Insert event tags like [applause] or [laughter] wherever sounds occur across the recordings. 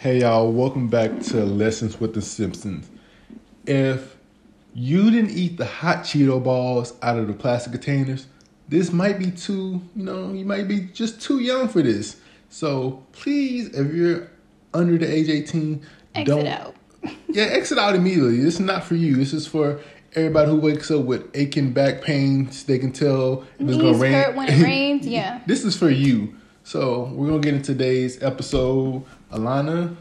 Hey y'all, welcome back to Lessons with the Simpsons. If you didn't eat the hot Cheeto balls out of the plastic containers, this might be too, you know, you might be just too young for this. So please, if you're under the age 18, Exit don't out. [laughs] yeah, exit out immediately. This is not for you. This is for everybody who wakes up with aching back pains. They can tell if it's gonna rain. hurt when it rains. [laughs] Yeah. this is for you. So we're gonna get into today's episode. Alana,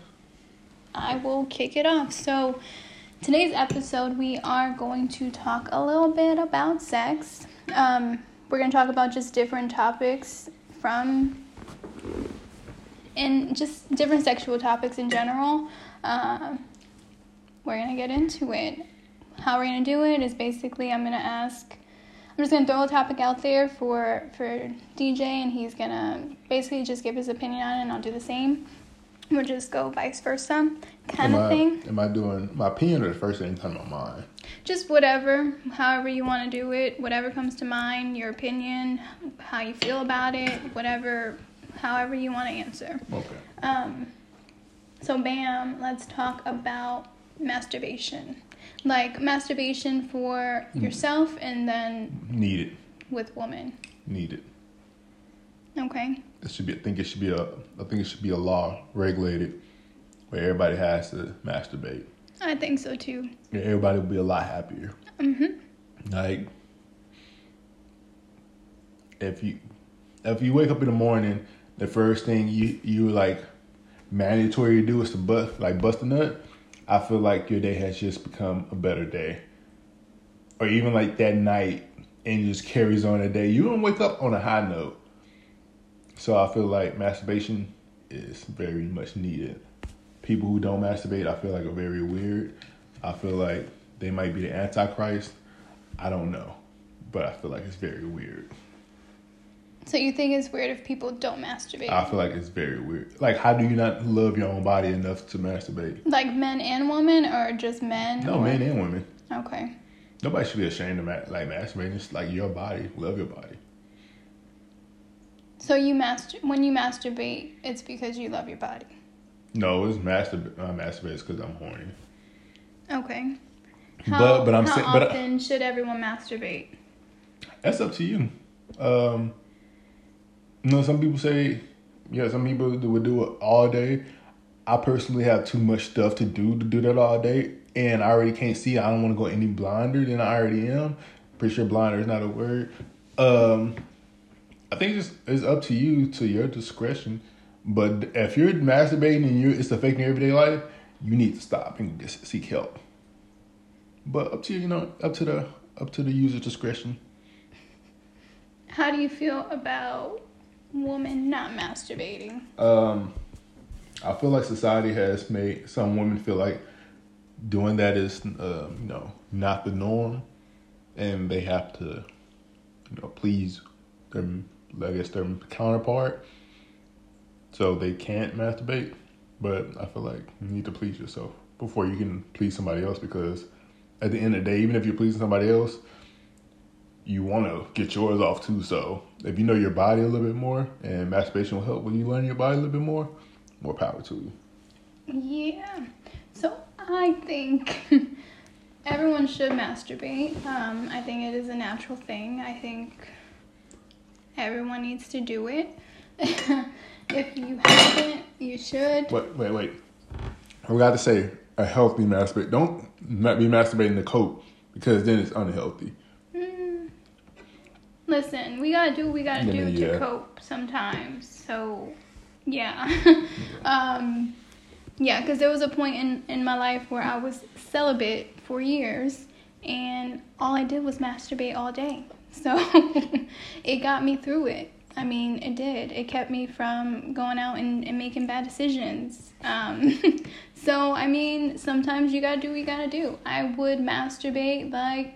I will kick it off. So, today's episode, we are going to talk a little bit about sex. Um, we're going to talk about just different topics from, and just different sexual topics in general. Um, we're going to get into it. How we're going to do it is basically I'm going to ask. I'm just gonna throw a topic out there for for DJ, and he's gonna basically just give his opinion on it, and I'll do the same. We'll just go vice versa, kind am of I thing. am I doing my opinion or the first thing coming on mine? Just whatever, however you want to do it, whatever comes to mind, your opinion, how you feel about it, whatever, however you want to answer. Okay. Um, so bam, let's talk about masturbation. Like masturbation for yourself and then Need it. with women. Need it. Okay. It should be. I think it should be a. I think it should be a law regulated where everybody has to masturbate. I think so too. And everybody will be a lot happier. Mhm. Like if you if you wake up in the morning, the first thing you you like mandatory to do is to bust like bust a nut. I feel like your day has just become a better day. Or even like that night and just carries on a day. You don't wake up on a high note. So I feel like masturbation is very much needed. People who don't masturbate, I feel like are very weird. I feel like they might be the antichrist. I don't know, but I feel like it's very weird. So you think it's weird if people don't masturbate? I feel like it's very weird. Like, how do you not love your own body enough to masturbate? like men and women, or just men? No, or- men and women. Okay. Nobody should be ashamed of ma- like masturbating. It's like your body. Love your body. So you master when you masturbate, it's because you love your body. No, it's masturb. Uh, masturbate because I'm horny. Okay. But- but I'm how saying- but- often should everyone masturbate? That's up to you. Um, you know, some people say, yeah, some people do- would do it all day. I personally have too much stuff to do to do that all day, and I already can't see. I don't want to go any blinder than I already am. Pretty sure blinder is not a word. Um, I think it's, it's up to you, to your discretion. But if you're masturbating and you it's affecting your everyday life, you need to stop and just seek help. But up to you, you know, up to the up to the user's discretion. How do you feel about women not masturbating? Um, I feel like society has made some women feel like doing that is, uh, you know, not the norm, and they have to, you know, please their, I guess their counterpart, so they can't masturbate. But I feel like you need to please yourself before you can please somebody else, because at the end of the day, even if you're pleasing somebody else, you want to get yours off too. So if you know your body a little bit more, and masturbation will help when you learn your body a little bit more, more power to you. Yeah. So I think [laughs] everyone should masturbate. Um, I think it is a natural thing. I think everyone needs to do it. [laughs] if you haven't, you should. Wait, wait, wait. I forgot to say a healthy masturbate. Don't not be masturbating to cope because then it's unhealthy. Mm. Listen, we gotta do what we gotta do yeah. to cope sometimes. So, yeah. [laughs] um, yeah, because there was a point in, in my life where I was celibate for years and all I did was masturbate all day. So, [laughs] it got me through it. I mean, it did. It kept me from going out and, and making bad decisions. Um, [laughs] so, I mean, sometimes you gotta do what you gotta do. I would masturbate like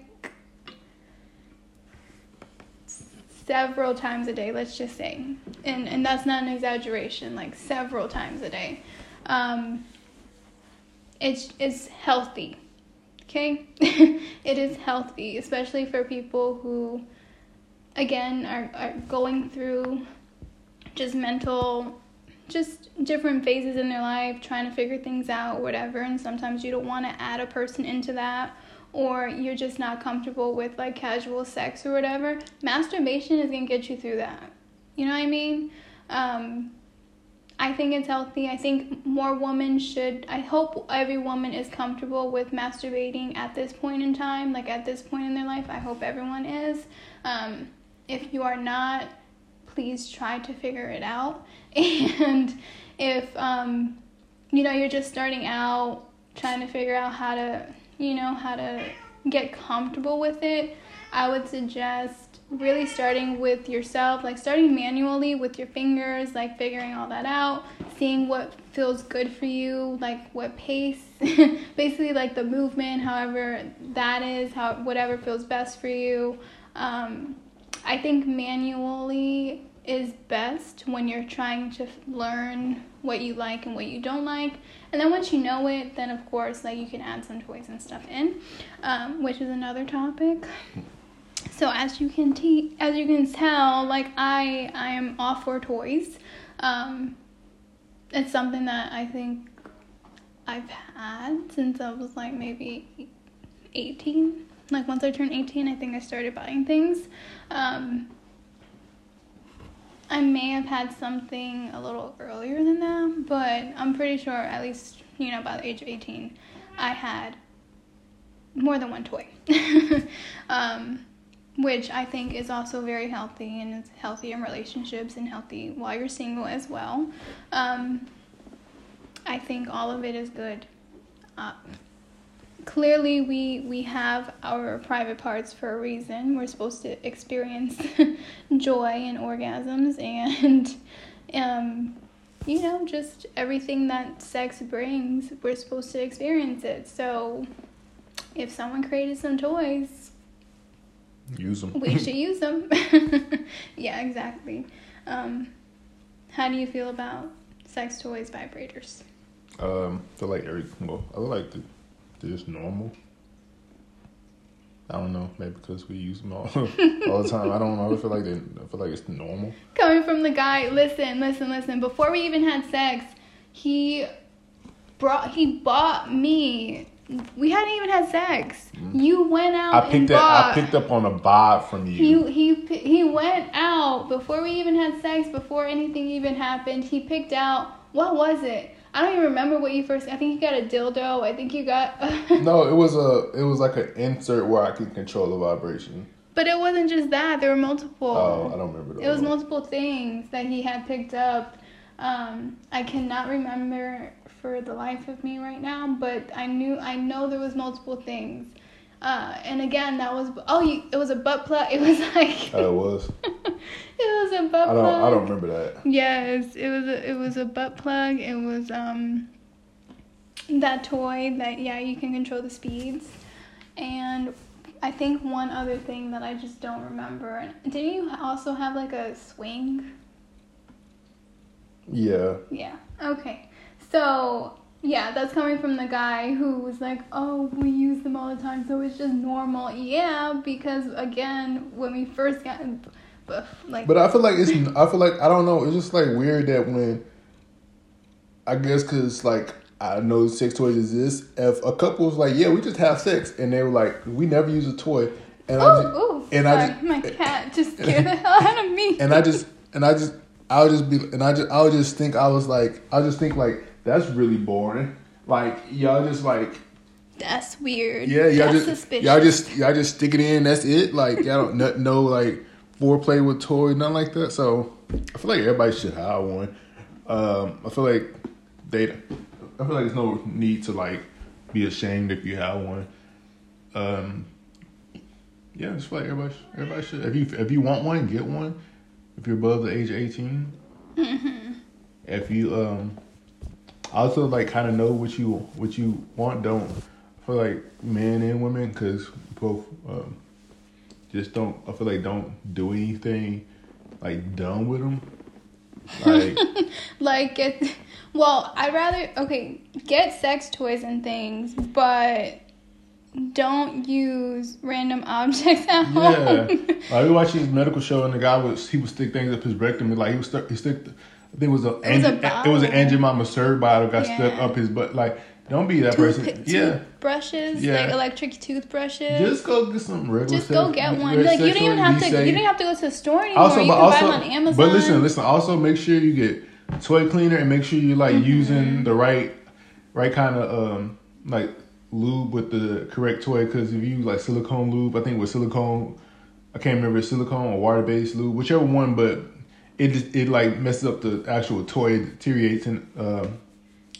several times a day let's just say and and that's not an exaggeration like several times a day um it's it's healthy okay [laughs] it is healthy especially for people who again are, are going through just mental just different phases in their life, trying to figure things out, whatever. And sometimes you don't want to add a person into that, or you're just not comfortable with like casual sex or whatever. Masturbation is gonna get you through that. You know what I mean? Um, I think it's healthy. I think more women should. I hope every woman is comfortable with masturbating at this point in time, like at this point in their life. I hope everyone is. Um, if you are not, please try to figure it out. [laughs] And if um, you know you're just starting out, trying to figure out how to, you know, how to get comfortable with it, I would suggest really starting with yourself, like starting manually with your fingers, like figuring all that out, seeing what feels good for you, like what pace, [laughs] basically like the movement, however that is, how whatever feels best for you. Um, I think manually is best when you're trying to learn what you like and what you don't like. And then once you know it, then of course, like you can add some toys and stuff in, um, which is another topic. So as you can te- as you can tell, like I I am all for toys. Um, it's something that I think I've had since I was like maybe 18. Like once I turned 18, I think I started buying things. Um, I may have had something a little earlier than that, but I'm pretty sure at least, you know, by the age of 18, I had more than one toy. [laughs] um, which I think is also very healthy and it's healthy in relationships and healthy while you're single as well. Um, I think all of it is good. Uh, clearly, we we have our private parts for a reason. We're supposed to experience [laughs] joy and orgasms and. [laughs] Um, you know, just everything that sex brings, we're supposed to experience it. So, if someone created some toys, Use them. we [laughs] should use them. yeah, exactly. Um, how do you feel about sex toys, vibrators? Um, feel like every well, I like to just normal. I don't know, maybe because we use them all [laughs] all the time. I don't know. I feel like they, I feel like it's normal. Coming from the guy, listen, listen, listen. Before we even had sex, he brought, he bought me. We hadn't even had sex. You went out. Mm-hmm. I picked up. I picked up on a vibe from you. He he he went out before we even had sex. Before anything even happened, he picked out. What was it? I don't even remember what you first. I think you got a dildo. I think you got. [laughs] no, it was a. It was like an insert where I could control the vibration. But it wasn't just that. There were multiple. Oh, I don't remember. It was multiple things that he had picked up. Um, I cannot remember for the life of me right now, but I knew I know there was multiple things. Uh, and again, that was oh, you, it was a butt plug. It was [laughs] like Oh, it was. [laughs] it was a butt I don't. plug. I don't remember that. Yes, it was a, it was a butt plug. It was um that toy that yeah you can control the speeds, and I think one other thing that I just don't remember. Didn't you also have like a swing? Yeah. Yeah. Okay. So yeah, that's coming from the guy who was like, "Oh, we use them all the time, so it's just normal." Yeah, because again, when we first got, but like, But I feel like it's. I feel like I don't know. It's just like weird that when. I guess because like I know sex toys exist. If a couple was like, "Yeah, we just have sex," and they were like, "We never use a toy," and I oh, just, oh, and sorry, I just, my [laughs] cat just [laughs] scared the hell out of me. and I just and I just I would just be and I just I would just think I was like I just think like that's really boring. Like y'all just like That's weird. yeah y'all That's just suspicious. y'all just y'all just stick it in. That's it. Like y'all don't no, no like foreplay with toy nothing like that. So I feel like everybody should have one. Um, I feel like they. I feel like there's no need to like be ashamed if you have one. Um, yeah, just feel like everybody everybody should. If you if you want one, get one. If you're above the age of 18 If you um, also like kind of know what you what you want. Don't I feel like men and women because both um, just don't. I feel like don't do anything like dumb with them. Like [laughs] like get. Well, I'd rather okay get sex toys and things, but don't use random objects at home. yeah, like we watching this medical show and the guy was he would stick things up his rectum like he would st- he stick I think it was a, It was Angie, a it was an bottle. Mama serve bottle got Yeah. stuck up his butt. Like, don't be that person. Yeah, toothbrushes, Yeah. like electric toothbrushes. just go get some regular. Just go get one. Like you don't even have to. You don't have to go to the store anymore. Also, you can also, buy them on Amazon. but listen, listen. Also, make sure you get toy cleaner and make sure you like Mm-hmm. using the right, right kind of um like lube with the correct toy. Because if you use like silicone lube, I think with silicone, I can't remember if silicone or water based lube, whichever one. But it it like messes up the actual toy, it deteriorates and um,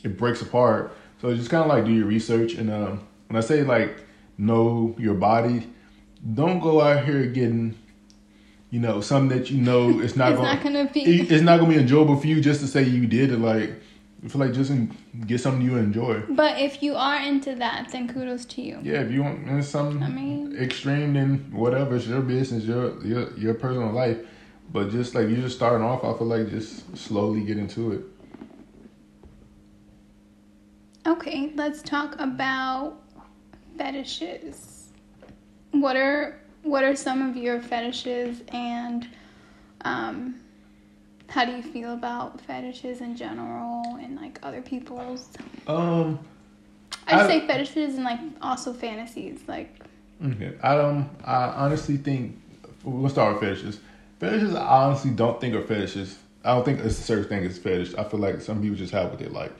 it breaks apart. So just kind of like do your research. And um, when I say like know your body, don't go out here getting you know, something that you know [laughs] it's not It's going not gonna be- it- it's not gonna be enjoyable for you just to say you did it. Like, I feel like just get something you enjoy. But if you are into that, then kudos to you. Yeah, if you want something I mean- extreme, then whatever. It's your business, your your your personal life. But just like you're just starting off, I feel like just slowly get into it. Okay, let's talk about fetishes. What are what are some of your fetishes and um how do you feel about fetishes in general and like other people's? Um, I I- say fetishes and like also fantasies. Like okay. I don't. I honestly think we'll start with fetishes. Fetishes, I honestly don't think are fetishes. I don't think it's a certain thing is fetish. I feel like some people just have what they like,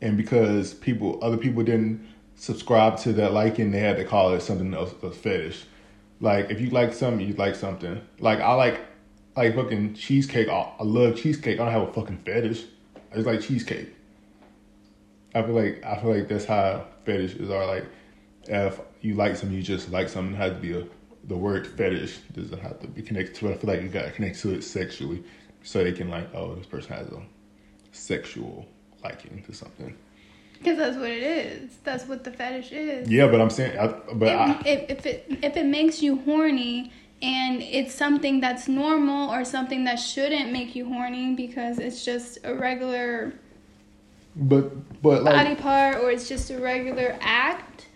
and because people, other people didn't subscribe to that liking, they had to call it something else, a fetish. Like if you like something, you like something. Like I like, like fucking cheesecake. I I love cheesecake. I don't have a fucking fetish. I just like cheesecake. I feel like I feel like that's how fetishes are. Like if you like something, you just like something. It has to be a the word fetish doesn't have to be connected to it. I feel like you got to connect to it sexually, so they can like, oh, this person has a sexual liking to something. because that's what it is. That's what the fetish is. Yeah, but I'm saying, I, but I, if, if it if it makes you horny and it's something that's normal or something that shouldn't make you horny because it's just a regular but but like body part or it's just a regular act,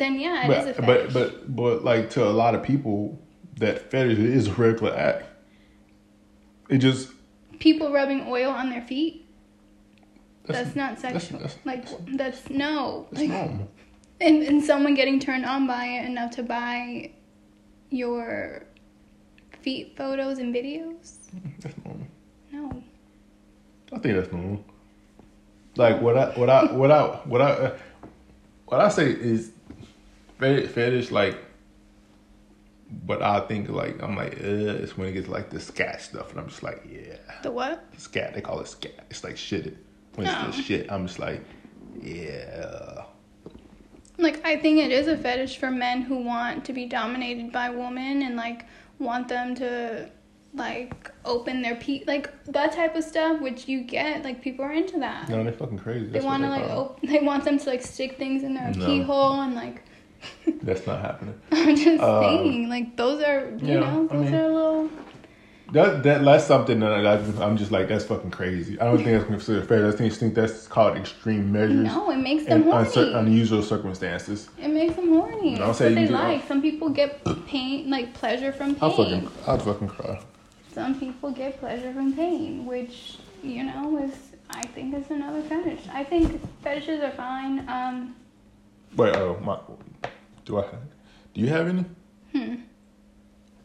then yeah, it is a but, fetish. but but but like to a lot of people, that fetish is a regular act. It just people rubbing oil on their feet, that's, that's, not sexual. that's- like that's no. that's Like, normal. and, and someone getting turned on by it enough to buy your feet photos and videos. That's normal. No. I think that's normal. Like what I what I what I what I what I say is fetish, like. But I think like I'm like uh, it's when it gets like the scat stuff, and I'm just like yeah, The what? scat. They call it scat. It's like shit. When it's Oh. the shit, I'm just like yeah. Like I think it is a fetish for men who want to be dominated by women and like want them to like open their pe like that type of stuff which you get like people are into that. No, they're fucking crazy. they want to like op- they want them to like stick things in their No. keyhole and like [laughs] That's not happening. [laughs] I'm just Uh, saying like those are you yeah, know I those mean- are little That that that's something that I, I'm just like that's fucking crazy. I don't think that's considered fair. I think, you think that's called extreme measures no it makes them horny. uncer- unusual circumstances. it makes them horny. I'll say they do- like. Some people get pain like pleasure from pain. I'll pain. fucking I'd fucking cry. some people get pleasure from pain, which you know is I think is another fetish. I think fetishes are fine. Um, Wait, oh my, do I? Do you have any hmm.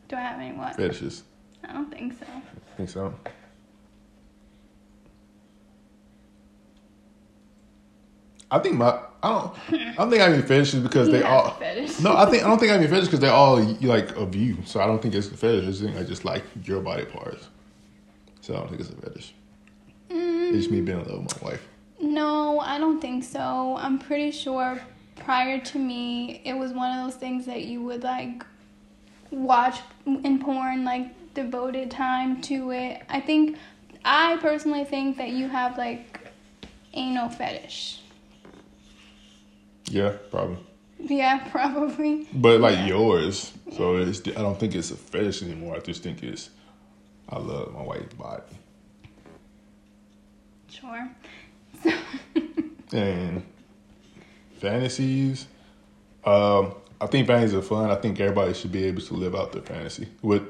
Do I have any what? fetishes? I don't think so. I think so. I think my I don't I don't think I have any fetishes because [laughs] He they all fetish. no I think I don't think I have any fetishes because they're all like of you so I don't think it's a fetish I think I just like your body parts so I don't think it's a fetish Mm, it's just me being in love with my wife no, I don't think so. I'm pretty sure prior to me, it was one of those things that you would like watch in porn, like devoted time to it. I think I personally think that you have like anal fetish. yeah probably Yeah, [laughs] probably. but like Yeah. yours so it's I don't think it's a fetish anymore I just think it's I love my wife's body Sure. [laughs] and fantasies. Um, I think fantasies are fun. I think everybody should be able to live out their fantasy with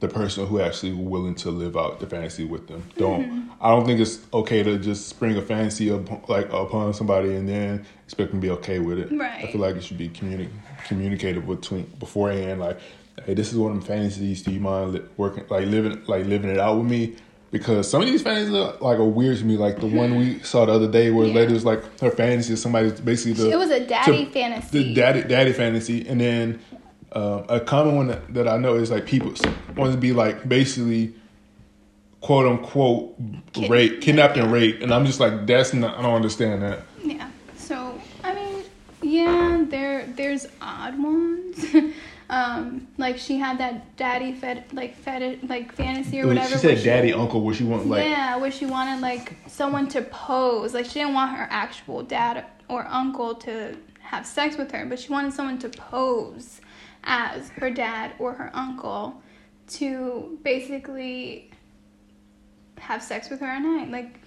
the person who actually willing to live out the fantasy with them. Don't. I don't think it's okay to just spring a fantasy up, like upon somebody and then expect them to be okay with it. Right. I feel like it should be communi- communicated between beforehand. Like, hey, this is one of them fantasies. Do you mind li- working, like living, like living it out with me? Because some of these fantasies are, like are weird to me. Like the one we saw the other day, where Yeah. the lady was like her fantasy is somebody basically the it was a daddy to- fantasy. the daddy daddy fantasy, and then um, a common one that, that I know is like people want to be like basically quote unquote Kid- rape, kidnapped and raped, and I'm just like that's not. I don't understand that. Yeah. So I mean, yeah, there there's odd ones. [laughs] um, like she had that daddy fed like fed like fantasy or whatever. she said daddy uncle, where she wanted like yeah, where she wanted like someone to pose. Like she didn't want her actual dad or uncle to have sex with her, but she wanted someone to pose as her dad or her uncle to basically have sex with her at night. Like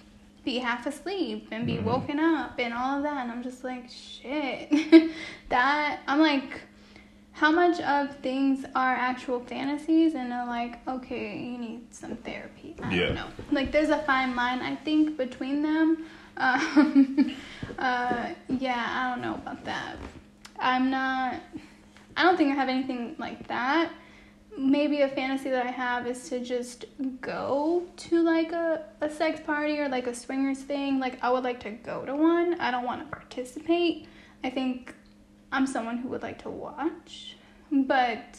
be half asleep and be Mhm. woken up and all of that. And I'm just like, shit. [laughs] that I'm like how much of things are actual fantasies and are like, okay, you need some therapy. I Yeah. don't know. Like, there's a fine line, I think, between them. [laughs] Um, uh, yeah, I don't know about that. I'm not, I don't think I have anything like that. Maybe a fantasy that I have is to just go to like a, a sex party or like a swingers thing. Like, I would like to go to one. I don't want to participate. I think I'm someone who would like to watch, but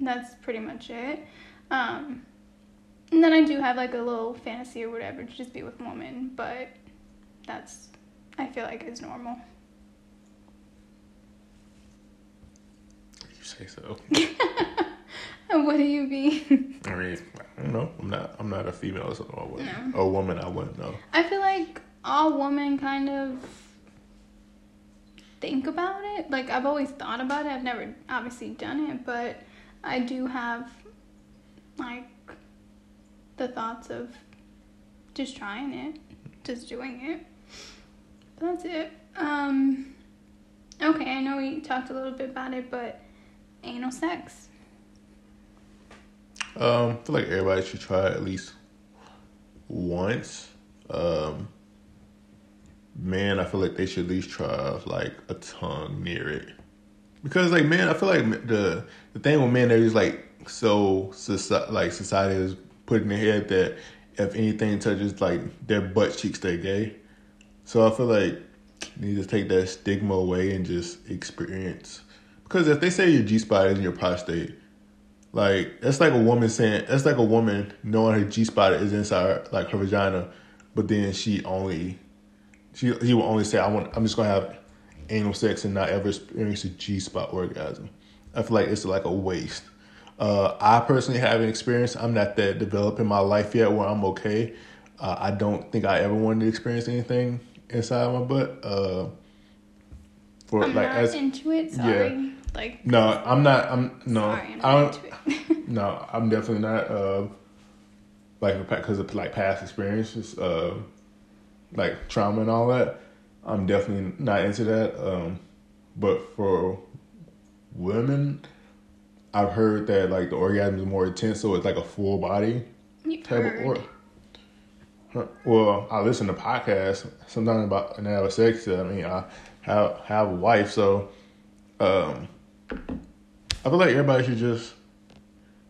that's pretty much it. Um, and then I do have like a little fantasy or whatever to just be with a woman, but that's I feel like is normal. you say so. [laughs] What do you be? I mean, I don't know. I'm not. I'm not a female, so I. No. A woman, I wouldn't know. I feel like all women kind of think about it. Like I've always thought about it. I've never obviously done it, but I do have like the thoughts of just trying it, just doing it. That's it. Um okay, I know we talked a little bit about it, but anal sex. Um, I feel like everybody should try at least once. Um, man, I feel like they should at least try like a tongue near it, because like man, I feel like the the thing with men, they're just like so soci- like society is putting in their head that if anything touches like their butt cheeks, they're gay. So I feel like you need to take that stigma away and just experience. Because if they say your G spot is in your prostate, like that's like a woman saying that's like a woman knowing her G spot is inside like her vagina, but then she only she he will only say I want I'm just gonna have anal sex and not ever experience a G spot orgasm. I feel like it's like a waste. Uh, I personally haven't experienced. I'm not that developed in my life yet where I'm okay. Uh, I don't think I ever wanted to experience anything inside my butt. Uh, for I'm like as into it, sorry. Like no, I'm not. I'm no. sorry, I'm I not don't. [laughs] [laughs] No, I'm definitely not. Uh, like because of like past experiences, uh, like trauma and all that. I'm definitely not into that. Um, but for women, I've heard that like the orgasm is more intense, so it's like a full body You've type heard. of or. Well, I listen to podcasts sometimes about and have a sex. I mean, I have have a wife, so um, I feel like everybody should just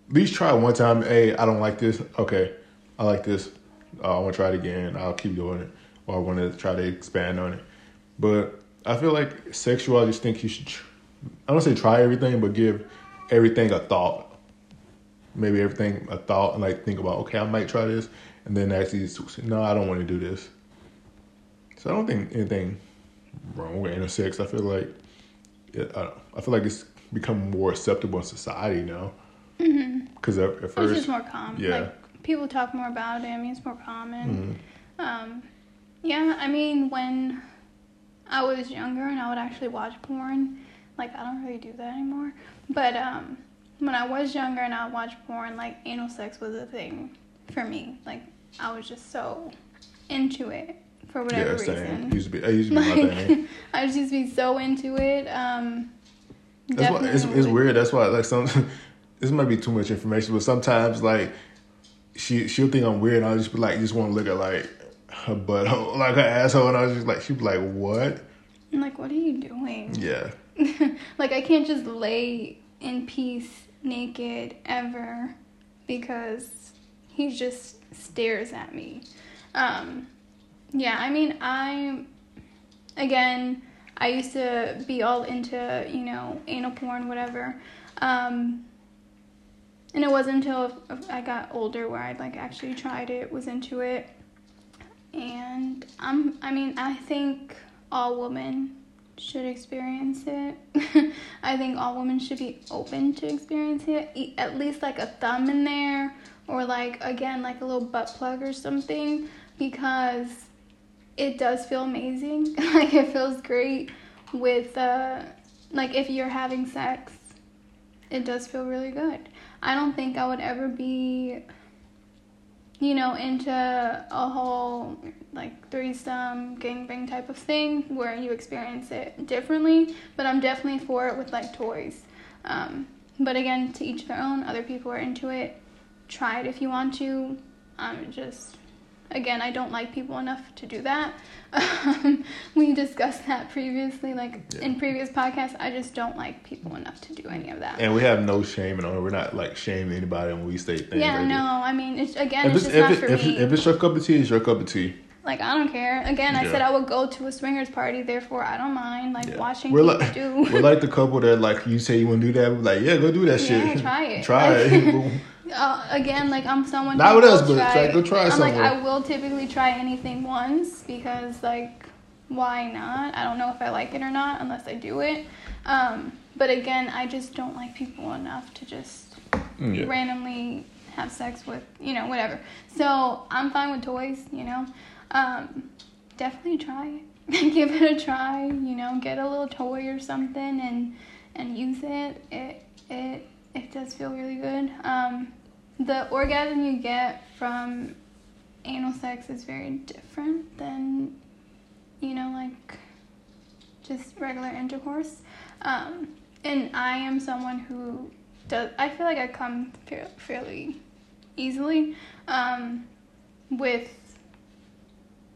at least try one time. Hey, I don't like this. Okay, I like this. Uh, I want to try it again. I'll keep doing it, or I want to try to expand on it. But I feel like sexual. I just think you should. Tr- I don't say try everything, but give everything a thought. Maybe everything a thought and like think about. Okay, I might try this, and then actually, no, I don't want to do this. So I don't think anything wrong with anal sex. I feel like it, I, I feel like it's become more acceptable in society now. Because at, at It's just more common. yeah. Like people talk more about it. I mean, it's more common. Mhm. Um, yeah, I mean, when I was younger and I would actually watch porn, like I don't really do that anymore. But um, when I was younger and I watched porn, like anal sex was a thing for me. Like I was just so into it for whatever yeah, same. reason. Used to be, it used to be my thing. Like [laughs] I just be so into it. Um, That's why it's, it's weird. That's why like some [laughs] this might be too much information, but sometimes like she she'll think I'm weird, and I'll just be like, just want to look at like her butt, [laughs] like her asshole, and I was just like, she'd be like, what? I'm like, what are you doing? Yeah. [laughs] like I can't just lay in peace naked ever because he just stares at me. Um, yeah, I mean, I again, I used to be all into you know anal porn, whatever. Um, and it wasn't until I got older where I like actually tried it, was into it, and I'm. I mean, I think all women should experience it. [laughs] I think all women should be open to experience it. At least like a thumb in there, or like again like a little butt plug or something, because it does feel amazing. [laughs] like it feels great with uh, like if you're having sex, it does feel really good. I don't think I would ever be, you know, into a whole like threesome gangbang type of thing where you experience it differently. But I'm definitely for it with like toys. Um, but again, to each their own. Other people are into it. Try it if you want to. I'm just again, I don't like people enough to do that. Um, [laughs] we discussed that previously, like yeah. in previous podcasts. I just don't like people enough to do any of that. And we have no shame in it. We're not like shaming anybody when we say things. Yeah, like no. I mean, it's again, if it's, it's just not it, for if me. if it's your cup of tea, it's your cup of tea. Like I don't care. Again, I said I would go to a swingers party, therefore I don't mind like yeah. watching we're people like, do. We're like the couple that like you say you want to do that. We're like, yeah, go do that yeah, shit. Try it. try it. [laughs] uh, again, like I'm someone. Not with us, but try, go try I'm somewhere. like I will typically try anything once because like why not? I don't know if I like it or not unless I do it. Um, but again, I just don't like people enough to just Mm, yeah. randomly have sex with you know whatever. So I'm fine with toys. You know, um, definitely try it. [laughs] Give it a try. You know, get a little toy or something and and use it. It it it does feel really good. Um, the orgasm you get from anal sex is very different than, you know, like just regular intercourse. Um, and I am someone who does, I feel like I come fairly easily um, with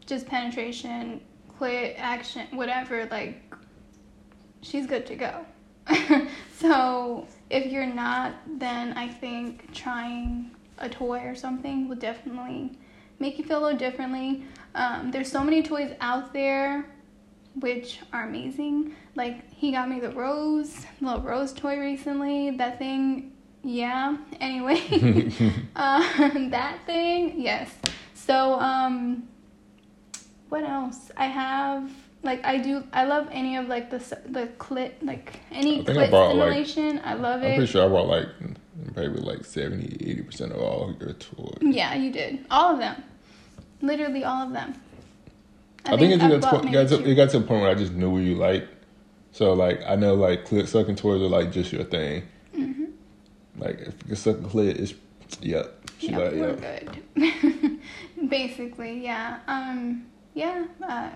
just penetration, clit, action, whatever, like, she's good to go. [laughs] so if you're not, then I think trying a toy or something will definitely make you feel a little differently. Um, there's so many toys out there which are amazing. Like he got me the rose, the little rose toy recently. That thing, yeah. Anyway, uh, [laughs] [laughs] that thing, yes. So um, what else? I have like I do. I love any of like the the clit like any clit I bought, stimulation. Like, I love it. I'm pretty sure I bought like probably like 70 80 percent of all your toys. Yeah, you did all of them, literally all of them. I, I think, think it, got to, got to, it got to a point where I just knew what you like. So like I know like clit sucking toys are like just your thing. Mm-hmm. Like if you suck a clit, it's yep. She yep, like, we're good. [laughs] Basically, yeah. Um, yeah. Uh,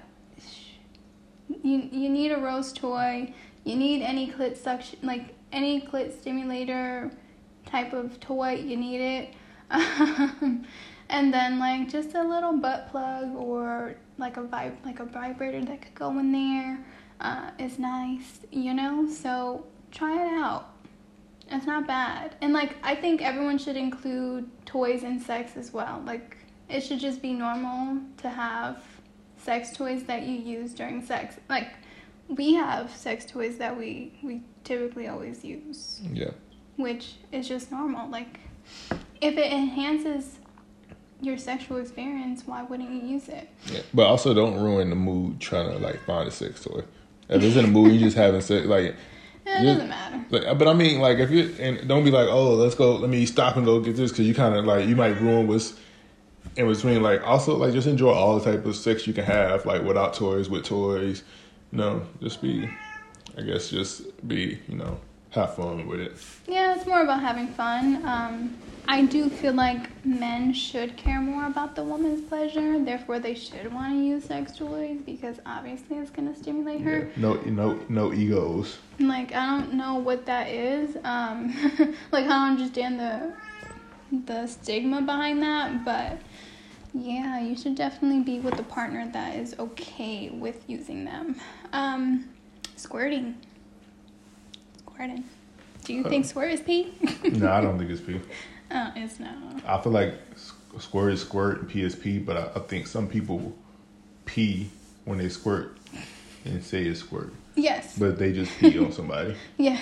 you you need a rose toy. You need any clit suction, like any clit stimulator type of toy. You need it. [laughs] and then like just a little butt plug or like a vib like a vibrator that could go in there uh, is nice. You know, so try it out. It's not bad. And like I think everyone should include toys in sex as well. Like it should just be normal to have sex toys that you use during sex. Like we have sex toys that we we typically always use. Yeah. Which is just normal. Like if it enhances your sexual experience, why wouldn't you use it? Yeah. But also don't ruin the mood trying to like find a sex toy. If it's in a mood you just having sex like [laughs] it doesn't matter. Like, but I mean, like, if you and don't be like, oh, let's go, let me stop and go get this, because you kind of like you might ruin what's in between like also like just enjoy all the type of sex you can have like without toys with toys you know just be i guess just be you know have fun with it. Yeah it's more about having fun. Um i do feel like men should care more about the woman's pleasure therefore they should want to use sex toys because obviously it's going to stimulate her. Yeah. no no no egos. Like i don't know what that is um [laughs] like i don't understand the the stigma behind that, but yeah, you should definitely be with a partner that is okay with using them. Um, squirting. Squirting. Do you Uh, think squirt is pee? [laughs] no, I don't think it's pee. oh, it's not. I feel like squirt is squirt and pee is pee, but I, I think some people pee when they squirt and say it's squirt, Yes. but they just pee on [laughs] somebody. yeah.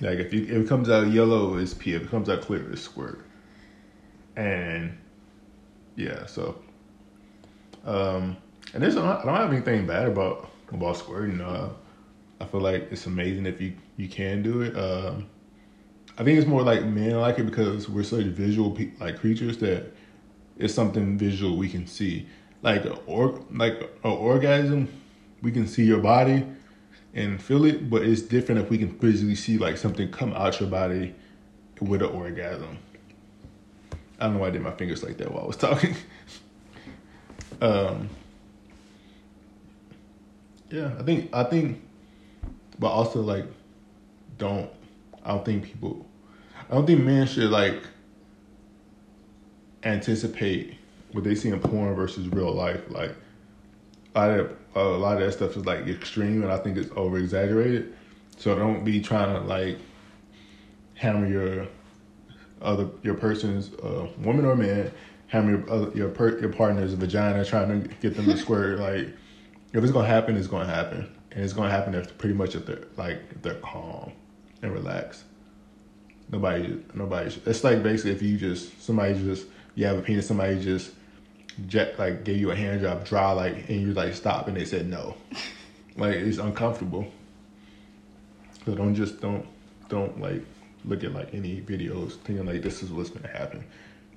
Like if, you, if it comes out yellow, it's pee. If it comes out clear, it's squirt. And yeah, so um, and there's I don't have anything bad about about squirting. Uh, I feel like it's amazing if you you can do it. Um, I think it's more like men like it because we're such visual pe- like creatures that it's something visual we can see. Like or like an orgasm, we can see your body and feel it, but it's different if we can physically see like something come out your body with an orgasm. I don't know why I did my fingers like that while I was talking. [laughs] um, yeah, I think I think, but also like, don't I don't think people, I don't think men should like anticipate what they see in porn versus real life. Like, a lot of a lot of that stuff is like extreme, and I think it's over exaggerated. So don't be trying to like hammer your other your person's uh, woman or man, having your your per, your partner's vagina, trying to get them to squirt. [laughs] Like, if it's gonna happen, it's gonna happen, and it's gonna happen if pretty much if they're like if they're calm and relaxed. Nobody, nobody. It's like basically if you just somebody just you have a penis, somebody just jet like gave you a hand job, dry like, and you like stop, and they said no, like it's uncomfortable. So don't just don't don't like look at like any videos thinking like this is what's gonna happen.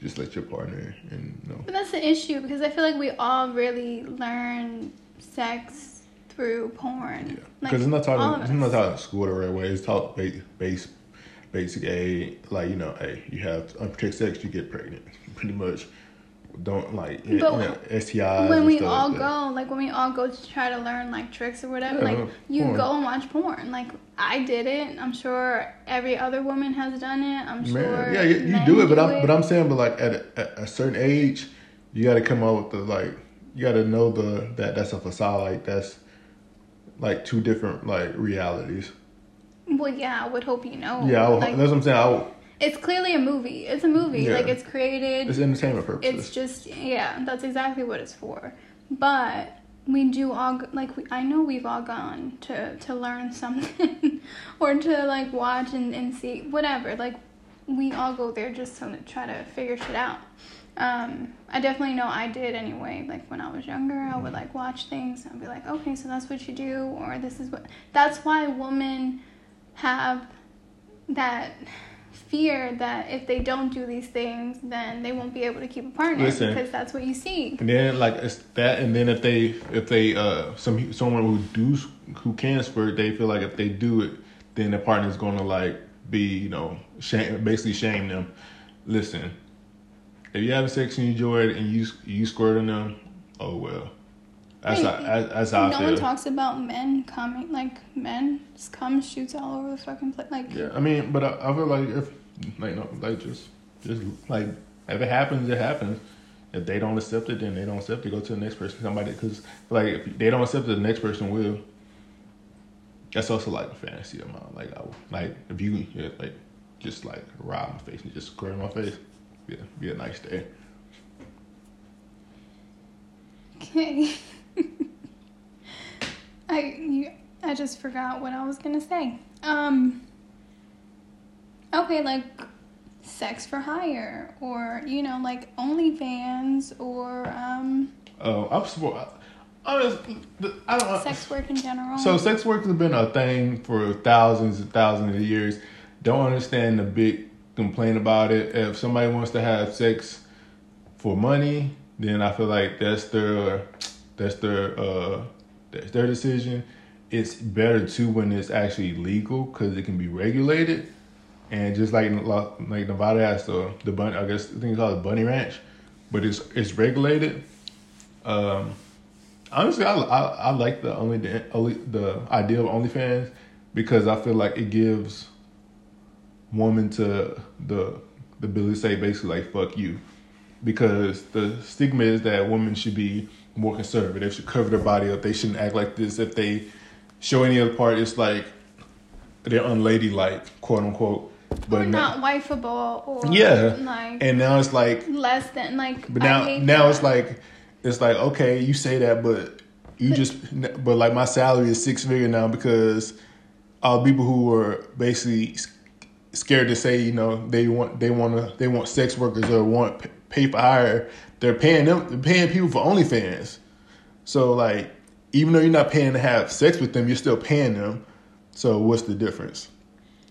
Just let your partner and you know. But that's the issue because I feel like we all really learn sex through porn. Yeah, Like, because it's not taught. It's not taught in school the right way. It's taught base, base, basic A. Like you know, hey, you have unprotected sex, you get pregnant. [laughs] Pretty much. Don't like you But know, STIs. when we all like go, like when we all go to try to learn like tricks or whatever, Yeah, like you porn. go and watch porn. Like I did it. I'm sure every other woman has done it. I'm sure. Yeah, you, you do it, but do I'm but I'm saying, but like at a, at a certain age, you got to come up with the like, you got to know the that that's a facade, like that's like two different like realities. Well, yeah, I would hope you know. yeah, would- like, that's what I'm saying. I, would- it's clearly a movie. It's a movie. Yeah. Like it's created. it's entertainment purposes. It's just yeah, that's exactly what it's for. But we do all like we, I know we've all gone to to learn something [laughs] or to like watch and, and see whatever. Like we all go there just to try to figure shit out. Um, I definitely know I did anyway. Like when I was younger, I would like watch things and I'd be like, okay, so that's what you do, or this is what. That's why women have that fear that if they don't do these things, then they won't be able to keep a partner Listen. because that's what you see. And then like it's that, and then if they if they uh some someone who do who can squirt, they feel like if they do it, then the partner's gonna like be you know shame basically shame them. Listen, if you having sex and you enjoy it and you you squirt on them, oh well. That's Wait, how, that's, that's how I no feel. one talks about men coming like men just come shoots all over the fucking place. Like Yeah, I mean, but I, I feel like if like no, like just just like if it happens, it happens. If they don't accept it, then they don't accept it. Go to the next person. Somebody because like if they don't accept it, the next person will. That's also like a fantasy of mine. Like I like if you yeah, like just like rob my face and just squirt in my face, yeah, be a nice day. okay. [laughs] [laughs] I you, I just forgot what I was gonna say. Um. Okay, like sex for hire, or you know, like OnlyFans, or um, Oh, I'm. I don't. sex work in general. So sex work has been a thing for thousands and thousands of years. Don't understand the big complaint about it. If somebody wants to have sex for money, then I feel like that's their that's their uh that's their decision. It's better too when it's actually legal because it can be regulated. And just like like Nevada has the the bunny, I guess think it's called the Bunny Ranch, but it's it's regulated. Um, honestly, I, I I like the only the, only the idea of OnlyFans because I feel like it gives woman to the the ability to say basically like fuck you, because the stigma is that women should be more conservative. They should cover their body up. They shouldn't act like this. If they show any other part, it's like they're unladylike, quote unquote. But But not now, wifeable or Yeah. like and now it's like, less than like. but now now that. it's like, it's like okay, you say that, but you just, but like my salary is six figure now because all people who were basically scared to say, you know, they want they want to they want sex workers or want pay for hire. They're paying them. They're paying people for OnlyFans. So like, even though you're not paying to have sex with them, you're still paying them. So what's the difference?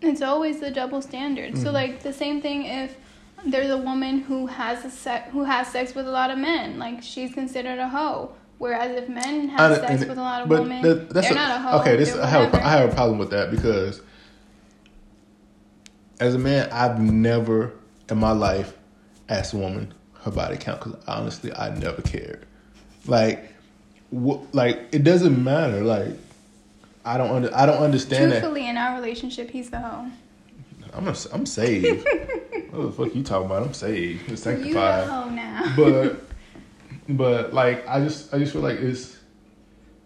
It's always the double standard. Mm-hmm. So like the same thing if there's a woman who has a sex who has sex with a lot of men, like she's considered a hoe. Whereas if men have sex with a lot of women, that- that's they're a- not a hoe. Okay, this I have a. I have a problem with that because as a man, I've never in my life asked a woman her body count because honestly, I never cared. Like, wh- like it doesn't matter. Like, I don't under, I don't understand that. Truthfully, in our relationship, he's the hoe. I'm a, I'm saved. [laughs] what the fuck you talking about? I'm saved, I'm You the sanctified. hoe now. but [laughs] but like I just I just feel like it's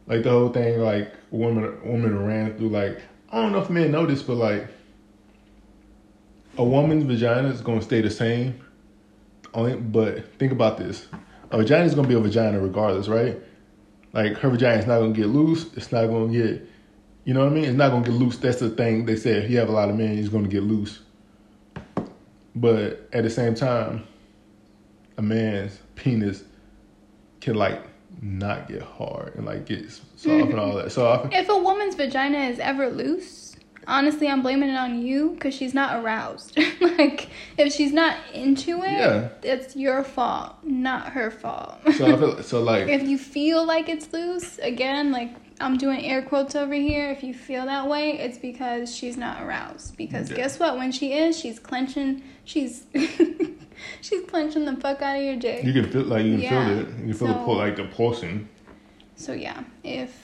like the whole thing like woman woman ran through like I don't know if men know this but like a woman's vagina is gonna stay the same. Only but think about this. A vagina is gonna be a vagina regardless, right? Like her vagina is not gonna get loose, it's not gonna get you know what I mean? It's not gonna get loose. That's the thing they say if you have a lot of men, it's gonna get loose. But at the same time, a man's penis can like not get hard and like get soft and all that. So [laughs] if a woman's vagina is ever loose, honestly, I'm blaming it on you because she's not aroused. [laughs] like, if she's not into it, Yeah. it's your fault, not her fault. so I feel so [laughs] like if you feel like it's loose, again, like I'm doing air quotes over here. If you feel that way, it's because she's not aroused. Because Yeah. guess what? When she is, she's clenching. She's [laughs] she's clenching the fuck out of your dick. you can feel like you can Yeah. feel it. You can feel the pull like the pulsing. So yeah, if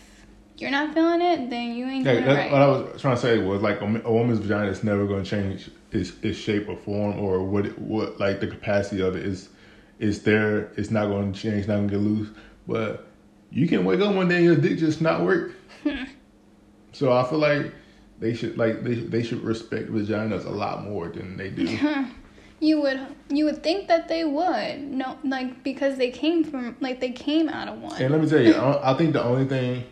you're not feeling it, then you ain't Yeah, that's right. what I was trying to say was like a, a woman's vagina is never going to change its, its shape or form or what it, what like the capacity of it is is there. It's not going to change. Not going to get loose. But you can wake up one day and your dick just not work. [laughs] so I feel like they should like they they should respect vaginas a lot more than they do. [laughs] You would you would think that they would no like because they came from like they came out of one. And let me tell you, [laughs] I, I think the only thing,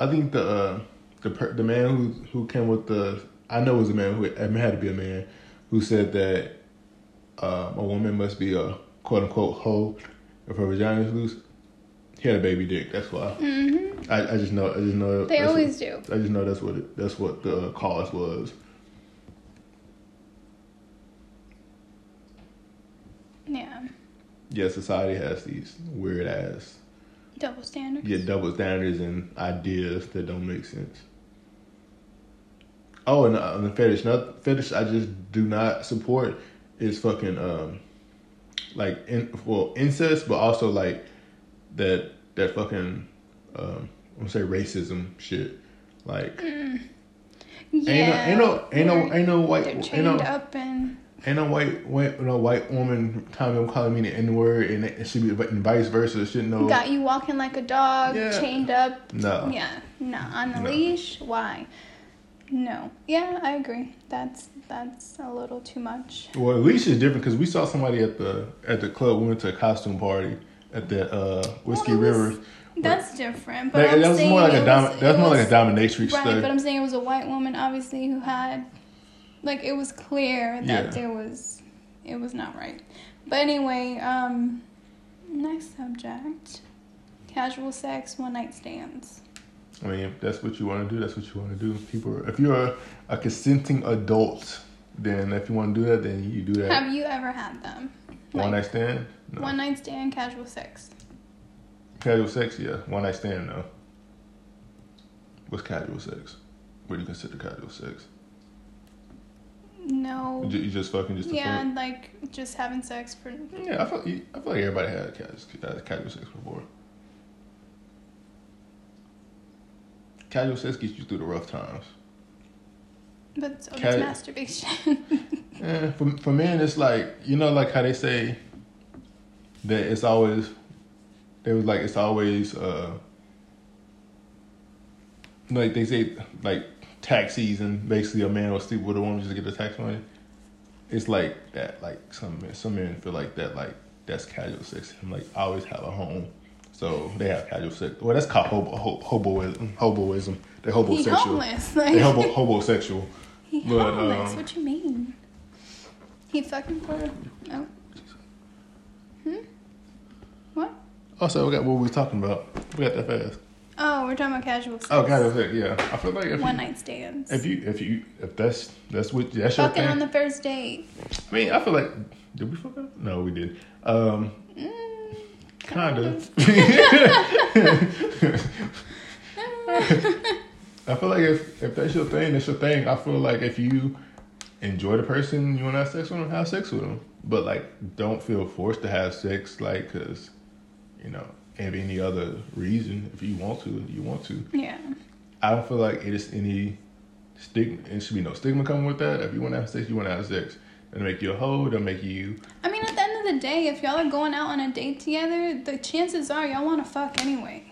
I think the uh, the per, the man who who came with the, I know it was a man who it had to be a man who said that um, a woman must be a quote unquote hoe if her vagina is loose. He had a baby dick. That's why. hmm I, I just know. I just know. They always what, do. I just know that's what it, that's what the cause was. Yeah, Yeah, society has these weird ass double standards. Yeah, double standards and ideas that don't make sense. Oh, and uh, the fetish, not fetish. I just do not support is fucking um, like in well incest, but also like that that fucking um, I'm gonna say racism shit. Like Yeah, ain't no ain't no ain't no ain't no white ain't no up and ain't no white white no white woman time them calling me the N word and it should be and vice versa. Should know got you walking like a dog, Yeah. chained up. no. Yeah, no, on the No. leash. Why? No. Yeah, I agree. That's that's a little too much. Well, at least it's different because we saw somebody at the at the club. We went to a costume party at the uh, Whiskey Well, was- River. That's different. But That, that was more like a dom- was- that was more like a dominatrix Right, but I'm saying it was a white woman, obviously, who had, like, it was clear that Yeah. there was, it was not right. But anyway, um, next subject, casual sex, one night stands. I mean, if that's what you want to do, that's what you want to do. People, if you're a, a consenting adult, then if you want to do that, then you do that. Have you ever had them? one Like, night stand, no. One night stand, casual sex. casual sex, yeah. One night stand, no. What's casual sex? What do you consider casual sex? No. You you just fucking just Yeah, and like just having sex for. Yeah, I feel, I feel like everybody had casual, casual sex before. Casual sex gets you through the rough times. But so Cat- does masturbation. [laughs] Eh, for for men, it's like you know, like how they say that it's always. They was like it's always uh like they say like tax season. Basically, a man will sleep with a woman just to get the tax money. It's like that. Like some men, some men feel like that. Like that's casual sex. I'm like I always have a home, so they have casual sex. Well, that's called hobo, ho- hoboism. Hoboism. They're he homeless. [laughs] Like, They hobo, hobosexual. he but, homeless. um, what you mean? He fucking for no. Hmm. What? Also, we got what we was talking about. We got that fast. Oh, we're talking about casual sex. Oh, casual sex. Yeah, I feel like if One you, night stands. if you if you if that's that's what that's your Fucking thing. on the first date. I mean, I feel like did we fuck up? No, we did. Um, Mm, kind of. [laughs] [laughs] I feel like if if that's your thing, that's your thing. I feel like if you enjoy the person you want to have sex with them, have sex with them. But like, don't feel forced to have sex, like, cause you know, and any other reason. If you want to, if you want to. yeah. I don't feel like it is any stigma. It should be no stigma coming with that. If you want to have sex, you want to have sex. It'll make you a hoe. It'll make you. I mean, at the end of the day, if y'all are going out on a date together, the chances are y'all want to fuck anyway.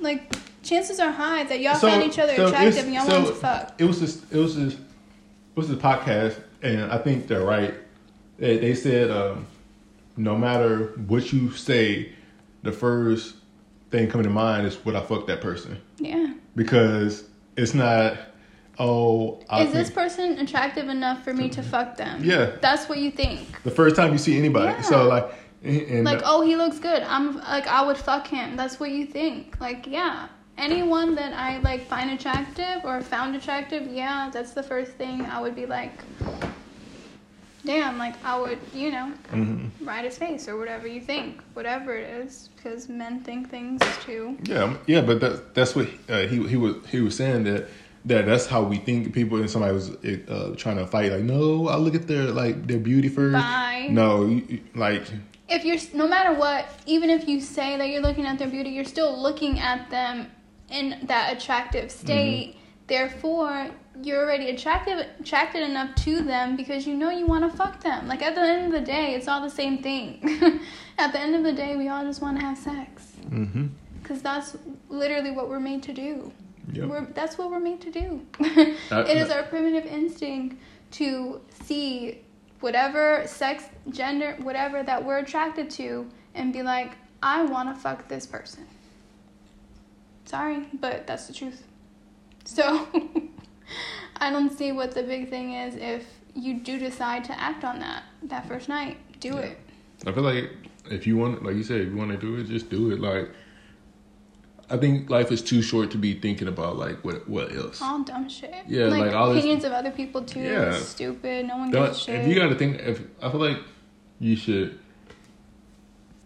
Like, chances are high that y'all So- find each other so attractive and y'all so want to fuck. It was this. It was this. It was this podcast, and I think they're right. They, they said, um, no matter what you say, the first thing coming to mind is would I fuck that person Yeah. because it's not. Oh, I Is this person attractive enough for me to mm-hmm. fuck them? Yeah. That's what you think. the first time you see anybody? Yeah. So like, and Like, oh, he looks good. I'm like, I would fuck him. That's what you think. Like, yeah. Anyone that I like find attractive or found attractive, yeah, that's the first thing I would be like, damn, like I would, you know, Mhm. ride his face or whatever you think, whatever it is, because men think things too. Yeah, yeah, but that, that's what uh, he he was he was saying that that that's how we think people and somebody was uh, trying to fight like no I look at their like their beauty first Bye. no you, like If you're, no matter what, even if you say that you're looking at their beauty, you're still looking at them in that attractive state. Therefore, you're already attractive, attracted enough to them because you know you want to fuck them. Like at the end of the day, it's all the same thing. [laughs] at the end of the day, we all just want to have sex mm-hmm. because that's literally what we're made to do. Yep. We're, that's what we're made to do. [laughs] Uh, it is our primitive instinct to see whatever sex, gender, whatever that we're attracted to and be like, I want to fuck this person. Sorry, but that's the truth. So, [laughs] I don't see what the big thing is if you do decide to act on that that first night. Do Yeah. it. I feel like if you want like you said if you want to do it just do it like I think life is too short to be thinking about like what what else All dumb shit. Yeah, like, like, all this- opinions of other people too. Yeah. stupid. No one gives a shit. if you got to think if I feel like you should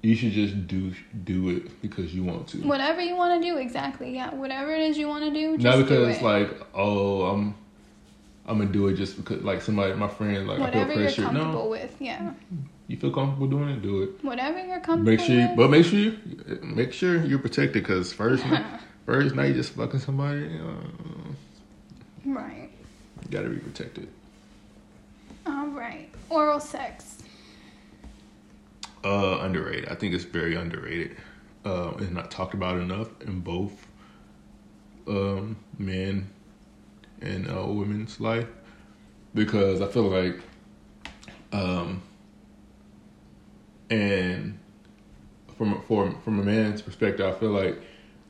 you should just do do it because you want to Whatever you want to do, exactly. Yeah, whatever it is you want to do, just Not because like, oh, I'm I'm gonna do it just because like somebody, my friend, like whatever I feel you're pressure. comfortable No, with. Yeah, you feel comfortable doing it, do it. whatever you're comfortable Make sure, you, with. but make sure you make sure you're protected because first night, [laughs] first night you just fucking somebody, uh, right. you gotta be protected. All right. Oral sex. Uh, underrated. I think it's very underrated. Uh, it's not talked about enough in both um, men and uh, women's life because I feel like, um, and from from from a man's perspective, I feel like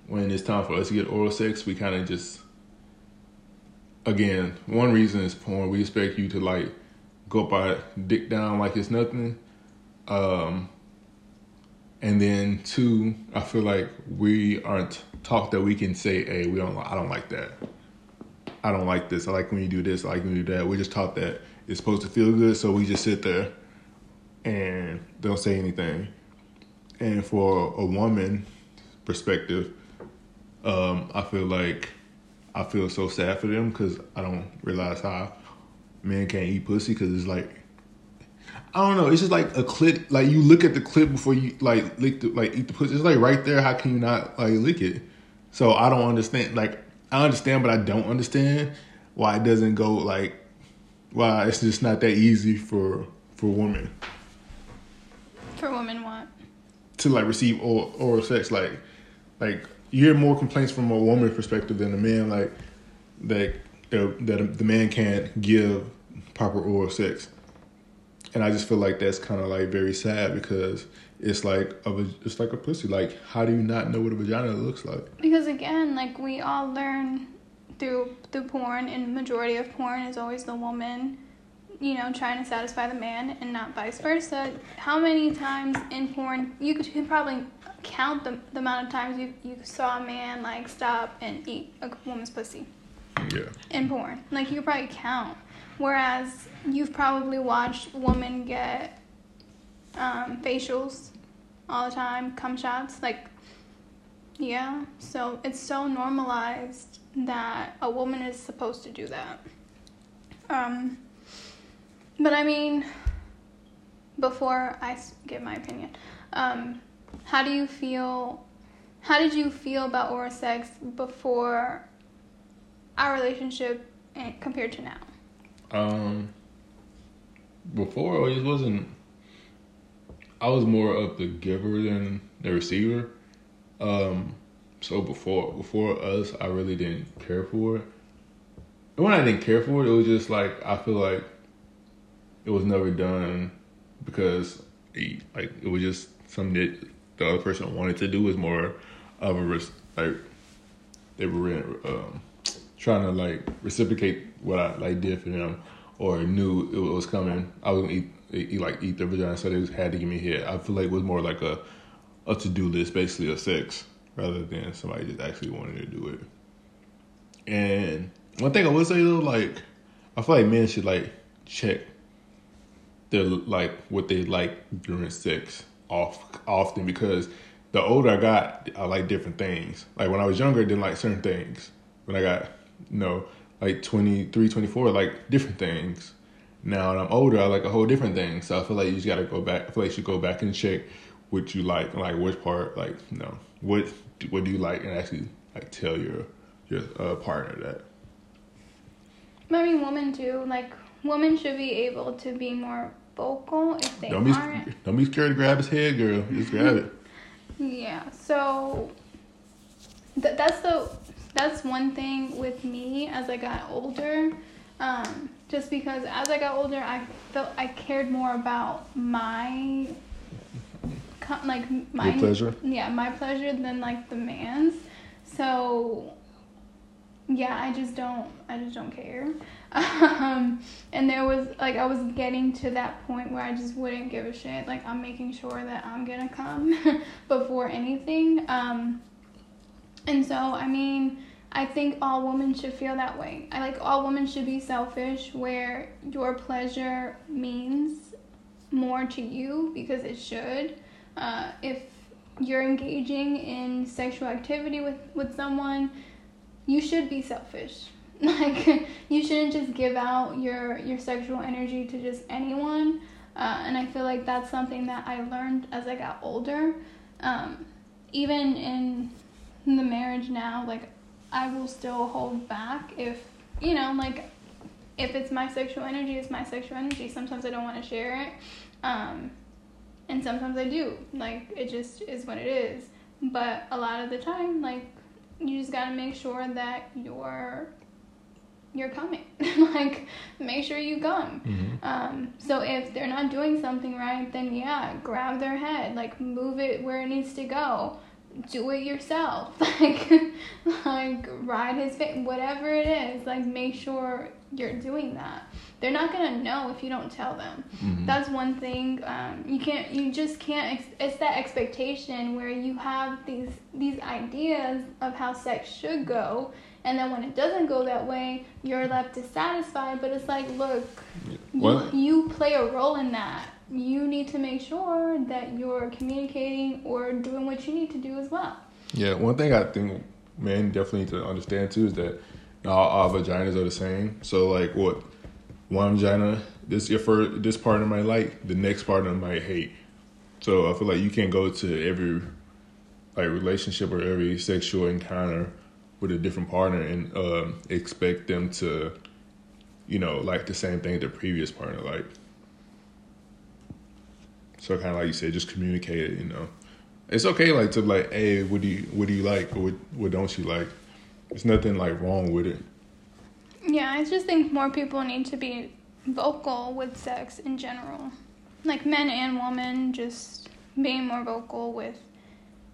when it's time for us to get oral sex, we kind of just again one reason is porn. We expect you to like go by dick down like it's nothing. Um, and then two, I feel like we aren't taught that we can say, "Hey, we don't. I don't like that. I don't like this. I like when you do this. I like when you do that." We're just taught that it's supposed to feel good, so we just sit there and don't say anything. And for a woman perspective, um, I feel like I feel so sad for them because I don't realize how men can't eat pussy because it's like I don't know. It's just like a clip. Like you look at the clip before you like lick the, like eat the pussy. It's like right there. How can you not like lick it? So I don't understand. Like I understand, but I don't understand why it doesn't go like why it's just not that easy for for women For women, what? to like receive oral, oral sex. Like like you hear more complaints from a woman perspective than a man. Like that uh, that the man can't give proper oral sex, and I just feel like that's kind of like very sad because it's like a it's like a pussy. Like how do you not know what a vagina looks like? Because again, like we all learn through through porn, and majority of porn is always the woman, you know, trying to satisfy the man, and not vice versa. How many times in porn you could, you can probably count the, the amount of times you you saw a man like stop and eat a woman's pussy Yeah. in porn. Like you could probably count. Whereas you've probably watched women get um, facials all the time, cum shots. Like, yeah. So it's so normalized that a woman is supposed to do that. Um, but I mean, before I give my opinion, um, how do you feel? How did you feel about oral sex before our relationship compared to now? Um, before it just wasn't. I was more of the giver than the receiver. Um, so before before us, I really didn't care for it. When I didn't care for it, it was just like I feel like it was never done because it, like it was just something that the other person wanted to do. Was more of a like they were um, trying to like reciprocate what I like did for them or knew it was coming. I was gonna eat, eat like eat their vagina, so they had to give me head. I feel like it was more like a a to do list, basically a sex, rather than somebody just actually wanting to do it. And one thing I would say though, like I feel like men should like check their like what they like during sex off often because the older I got, I like different things. Like when I was younger, I didn't like certain things. When I got, you know, like 23, 24, like different things. Now that I'm older, I like a whole different thing. So I feel like you just gotta go back. I feel like you should go back and check what you like, like which part, like you know, what what do you like, and actually like tell your your uh, partner that. I mean, women too. Like, women should be able to be more vocal if they Don't be aren't. don't be scared to grab his head, girl. Just grab it. [laughs] Yeah. So th- that's the that's one thing with me as I got older. Um, just because as I got older, I felt I cared more about my like my Your pleasure. yeah my pleasure than like the man's. So yeah, I just don't I just don't care. [laughs] Um, and there was like I was getting to that point where I just wouldn't give a shit. Like I'm making sure that I'm gonna come [laughs] before anything. Um, and so I mean, I think all women should feel that way. I like all women should be selfish, where your pleasure means more to you because it should. Uh, if you're engaging in sexual activity with with someone, you should be selfish. [laughs] Like you shouldn't just give out your your sexual energy to just anyone. Uh, and I feel like that's something that I learned as I got older. Um, even in the marriage now, like I will still hold back if you know, like if it's my sexual energy, it's my sexual energy. Sometimes I don't want to share it, um, and sometimes I do. Like it just is what it is. But a lot of the time, like you just gotta make sure that you're you're coming. [laughs] like make sure you come. Mm-hmm. Um, so if they're not doing something right, then yeah, grab their head, like move it where it needs to go. Do it yourself. [laughs] Like like ride his face, whatever it is. Like make sure you're doing that. They're not gonna know if you don't tell them. Mhm. That's one thing. Um, you can't. You just can't. Ex- it's that expectation where you have these these ideas of how sex should go, and then when it doesn't go that way, you're left dissatisfied. But it's like, look, you, you play a role in that. You need to make sure that you're communicating or doing what you need to do as well. Yeah, one thing I think men definitely need to understand too is that all vaginas are the same. So like what one vagina this your first this partner might like, the next partner might hate. So I feel like you can't go to every like relationship or every sexual encounter with a different partner and um, expect them to, you know, like the same thing the previous partner like. So kind of like you said, just communicate it. You know, it's okay like to like, hey, what do you what do you like or what what don't you like? There's nothing like wrong with it. Yeah, I just think more people need to be vocal with sex in general. Like men and women, just being more vocal with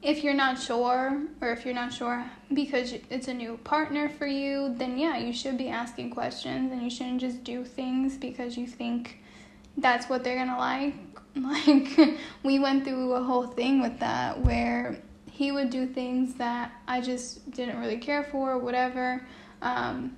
if you're not sure or if you're not sure because it's a new partner for you, then yeah, you should be asking questions and you shouldn't just do things because you think that's what they're gonna like. [laughs] Like, we went through a whole thing with that where he would do things that I just didn't really care for, whatever. Um,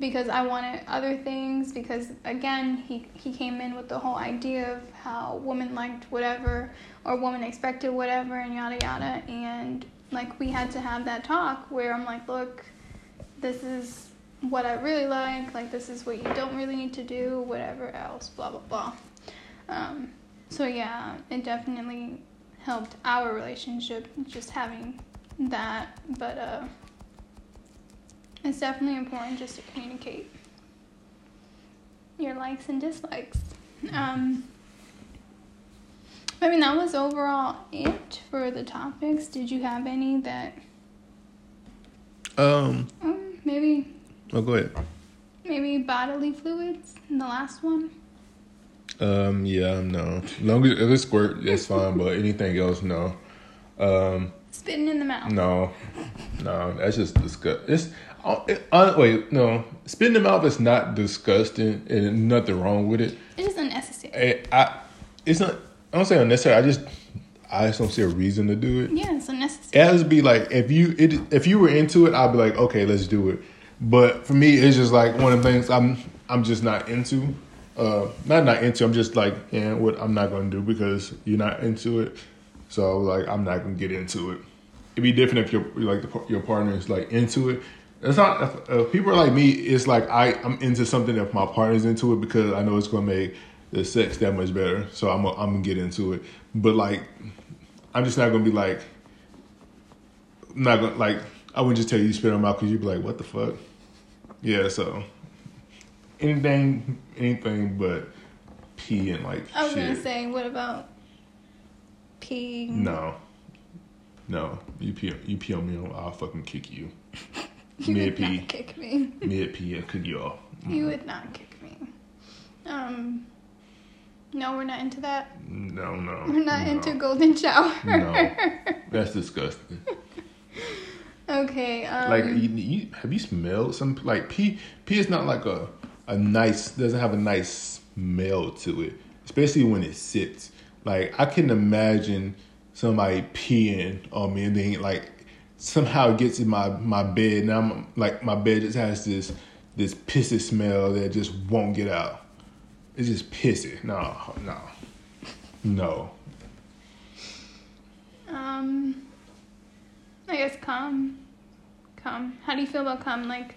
because I wanted other things because again he he came in with the whole idea of how women liked whatever or women expected whatever and yada yada and like we had to have that talk where I'm like look this is what I really like like this is what you don't really need to do whatever else blah blah blah um, so yeah it definitely helped our relationship just having that but uh it's definitely important just to communicate your likes and dislikes. Um, I mean, that was overall it for the topics. Did you have any that? Um. um maybe. Oh, go ahead. Maybe bodily fluids in the last one. Um. Yeah. No. Long as if it's squirt, that's fine. but anything else, no. Um. Spitting in the mouth. No. No. That's just disgust. It's uh, uh, wait, no. Spitting in the mouth is not disgusting and nothing wrong with it. It's unnecessary. I, I, it's not. I don't say unnecessary. I just, I just don't see a reason to do it. Yeah, it's unnecessary. It has to be like if you, it, if you were into it, I'd be like, okay, let's do it. But for me, it's just like one of the things I'm, I'm just not into. Uh, not not into. I'm just like, yeah, what I'm not gonna do because you're not into it. So like, I'm not gonna get into it. It'd be different if your like the, your partner is like into it it's not if, if, people are like me. It's like I I'm into something if my partner's into it because I know it's gonna make the sex that much better. So I'm a, I'm gonna get into it. But like, I'm just not gonna be like, not gonna like. I wouldn't just tell you to spit them out because you'd be like, what the fuck? Yeah. So anything, anything but pee and like. I was shit. gonna say, what about pee? No. No, you pee, you pee on me, I'll fucking kick you. [laughs] You Mid would not kick me. Mid P and cook you off. Mm. You would not kick me. Um. No, we're not into that. No, no. We're not no. into golden shower. no, that's disgusting. [laughs] okay. Um, like, you, you, have you smelled some like pee? Pee is not like a a nice. Doesn't have a nice smell to it, especially when it sits. Like I can imagine somebody peeing on me and then like somehow it gets in my my bed and I'm like my bed just has this this pissy smell that just won't get out. It's just pissy. No, no, no. Um, I guess come, come. How do you feel about come? Like,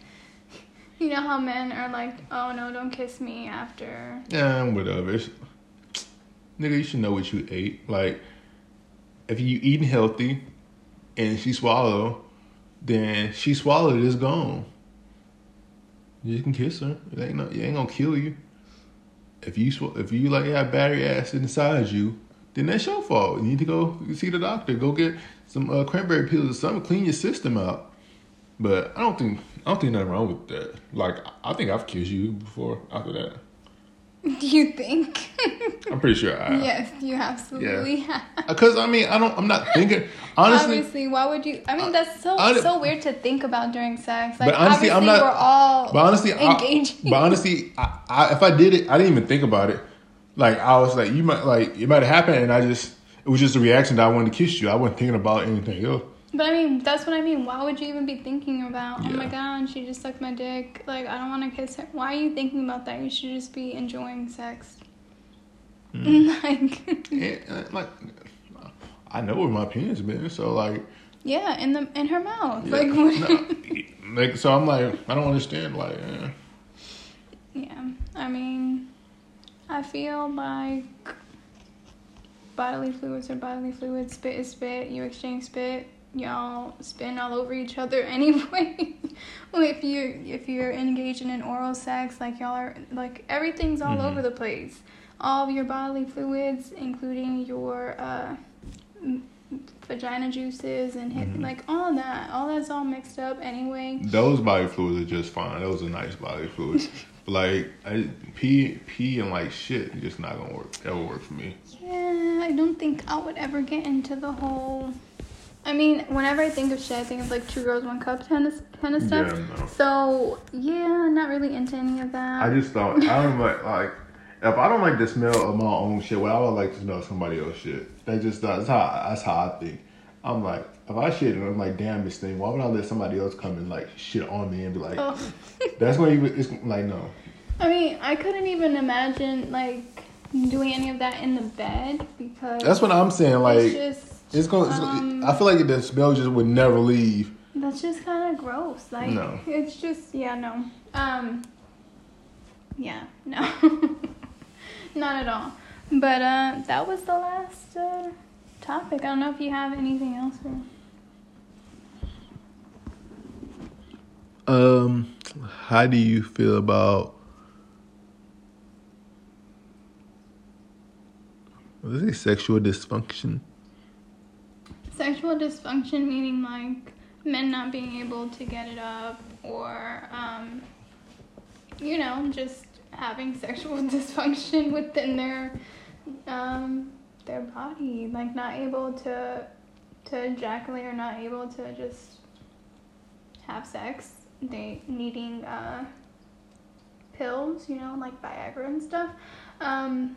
[laughs] you know how men are like, oh no, don't kiss me after. Yeah, whatever. It's, nigga, you should know what you ate. Like, if you eating healthy, and she swallow, then she swallowed it's gone. You can kiss her. It ain't no, it ain't gonna kill you. If you sw- if you like have battery acid inside you, then that's your fault. You need to go see the doctor. Go get some uh, cranberry pills or something. Clean your system out. But I don't think I don't think nothing wrong with that. Like I think I've kissed you before after that. Do [laughs] you think? I'm pretty sure I. Yes, you absolutely yeah. have. Because I mean, I don't. I'm not thinking. [laughs] Honestly, obviously, why would you? I mean, that's so I, so weird to think about during sex. Like, but honestly, I'm not. We're all. But honestly, engaging. I, but honestly, I, I, if I did it, I didn't even think about it. Like I was like, you might like it might have happened, and I just it was just a reaction that I wanted to kiss you. I wasn't thinking about anything else. But I mean, that's what I mean. Why would you even be thinking about, yeah. oh my god, she just sucked my dick? Like, I don't want to kiss her. Why are you thinking about that? You should just be enjoying sex. Mm. [laughs] like, yeah, uh, like, I know where my penis been, so like. Yeah, in the in her mouth. Yeah, like, no, [laughs] like, so I'm like, I don't understand. Like, eh. yeah, I mean, I feel like bodily fluids are bodily fluids. Spit is spit. You exchange spit. y'all spin all over each other [laughs] anyway. well, if you if you're engaged in oral sex, like y'all are like everything's all Mhm. over the place. All of your bodily fluids, including your uh, vagina juices and Mhm. like all that, all that's all mixed up anyway. Those body fluids are just fine. Those are nice body fluids. [laughs] like I, pee, pee, and like shit, just not gonna work. Ever work for me. Yeah, don't think I would ever get into the whole. I mean, whenever I think of shit, I think of like two girls, one cup kind of kind of stuff. Yeah, no. So yeah, not really into any of that. I just thought I don't like like if I don't like the smell of my own shit, well, I would like to smell somebody else's shit. That just that's how that's how I think. I'm like if I shit and I'm like damn this thing, why would I let somebody else come and like shit on me and be like Ugh. that's when you it's like no. I mean, I couldn't even imagine like doing any of that in the bed because That's what I'm saying. Like it's just it's going. to um, I feel like the smell just would never leave. that's just kind of gross. Like No. it's just yeah no um yeah no [laughs] not at all. But uh, that was the last uh, topic. I don't know if you have anything else. Or... Um, how do you feel about? What is it? Sexual dysfunction. Sexual dysfunction meaning like men not being able to get it up or um you know, just having sexual [laughs] dysfunction within their um their body, like not able to to ejaculate or not able to just have sex. They needing uh pills, you know, like Viagra and stuff. Um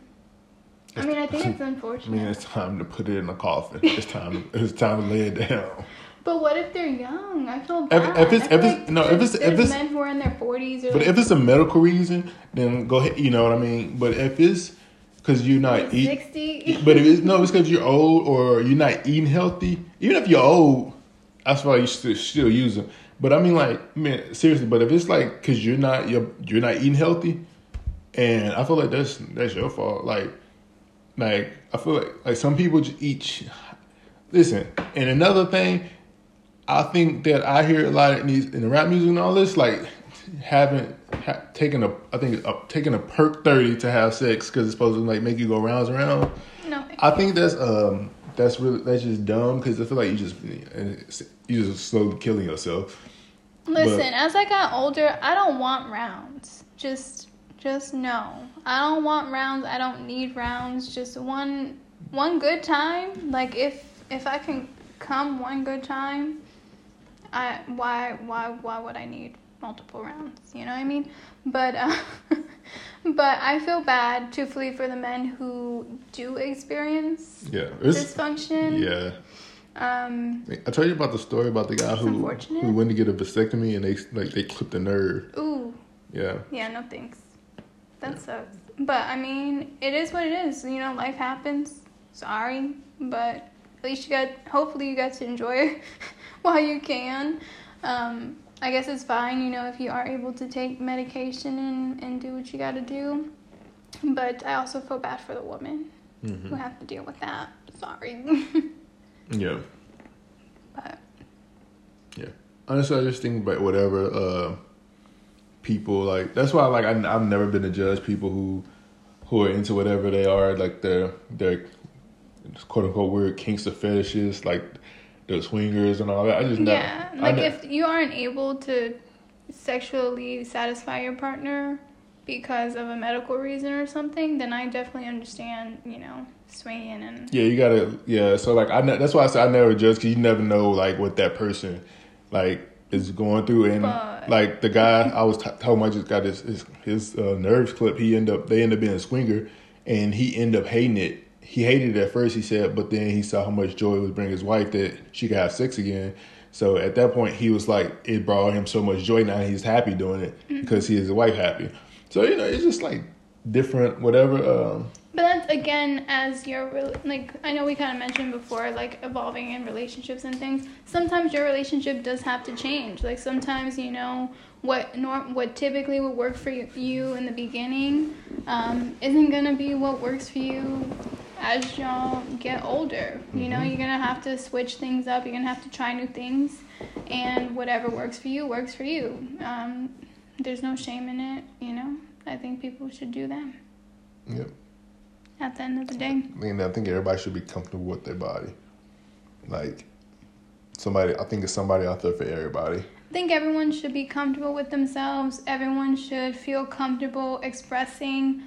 I mean, I think it's unfortunate. [laughs] I mean, it's time to put it in a coffin. It's time. it's time to lay it down. But what if they're young? I feel bad. if it's- if it's- no, if it's- if it's- men who are in their forties But like if it's a medical reason, then go ahead. You know what I mean. But if it's because you're not eating, sixty, [laughs] but if it's no, it's because you're old or you're not eating healthy. Even if you're old, that's why you still still use them. But I mean, like, man, seriously. But if it's like because you're not you're you're not eating healthy, and I feel like that's that's your fault. Like, like I feel like like some people just eat. Listen, and another thing, I think that I hear a lot in these in the rap music and all this, like having ha, taken a I think a, taking a perk thirty to have sex because it's supposed to like make you go rounds and rounds. no, I think that's um that's really that's just dumb because I feel like you just you just slowly killing yourself. listen. as I got older, I don't want rounds. Just, just no. I don't want rounds. I don't need rounds. Just one, one good time. Like if if I can come one good time, I why why why would I need multiple rounds? You know what I mean? But uh, [laughs] but I feel bad truthfully for the men who do experience Yeah, dysfunction. yeah. Um. I told you about the story about the guy who who went to get a vasectomy and they like they clipped the nerve. Ooh. Yeah, Yeah. No thanks. That sucks. But I mean, it is what it is. You know, life happens. Sorry, but at least you got. Hopefully, you got to enjoy it [laughs] while you can. Um. I guess it's fine. You know, if you are able to take medication and and do what you got to do. But I also feel bad for the women hmm who have to deal with that. Sorry. [laughs] yeah. but Yeah. Honestly, I just think about whatever uh, people like. That's why, like, I, I've never been to judge people who who are into whatever they are, like their their quote unquote weird kinks or fetishes, like the swingers and all that. I just yeah, I like ne- if you aren't able to sexually satisfy your partner because of a medical reason or something, then I definitely understand. You know, swinging and yeah, you gotta yeah. So like, I ne- that's why I say I never judge because you never know like what that person like is going through and like the guy I was t- told I just got his his, his uh, nerves clipped. He end up they end up being a swinger and he end up hating it. He hated it at first, he said, but then he saw how much joy it would bring his wife that she could have sex again. So at that point, he was like, it brought him so much joy. Now he's happy doing it because he is his wife happy. So you know, it's just like different, whatever. Um, But that's again as your like I know we kind of mentioned before like evolving in relationships and things. Sometimes your relationship does have to change. Like sometimes you know what norm what typically would work for you, you in the beginning um, isn't gonna be what works for you as y'all get older. You know, Mhm. you're gonna have to switch things up. You're gonna have to try new things, and whatever works for you works for you. Um, there's no shame in it. You know, I think people should do that. Yep. At the end of the day, I mean, I think everybody should be comfortable with their body. Like somebody, I think it's somebody out there for everybody. I think everyone should be comfortable with themselves. Everyone should feel comfortable expressing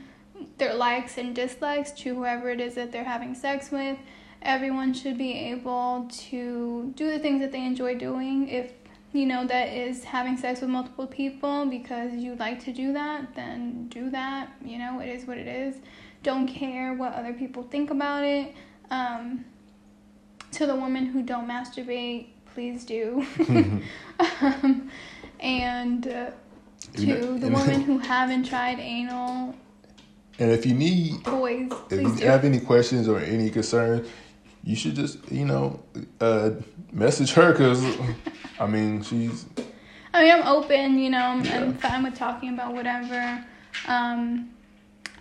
their likes and dislikes to whoever it is that they're having sex with. Everyone should be able to do the things that they enjoy doing. If you know that is having sex with multiple people because you like to do that, then do that. You know, it is what it is. Don't care what other people think about it. Um, to the women who don't masturbate, please do. [laughs] [laughs] um, and uh, to the women who [laughs] haven't tried anal, And if you need, boys, if you do. have any questions or any concerns, you should just, you know, uh, message her because, I mean, she's, I mean, I'm open, you know, I'm, Yeah. I'm fine with talking about whatever. Um,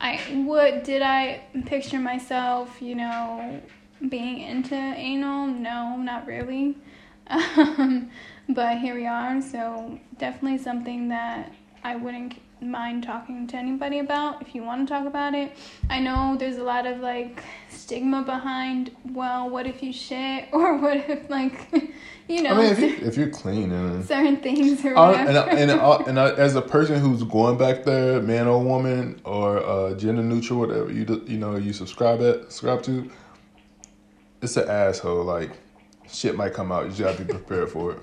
I would, did I picture myself, you know, being into anal? No, not really. [laughs] Um, but here we are, so definitely something that I wouldn't mind talking to anybody about if you want to talk about it. I know there's a lot of like stigma behind, well, what if you shit? [laughs] Or what if, like, [laughs] you know, I mean, if, you, [laughs] if you're clean and. certain things or whatever. and I, and, I, and I, as a person who's going back there, man or woman or uh, gender neutral, whatever you do, you know you subscribe it subscribe to, it's an asshole. Like shit might come out. You just have to be prepared for it.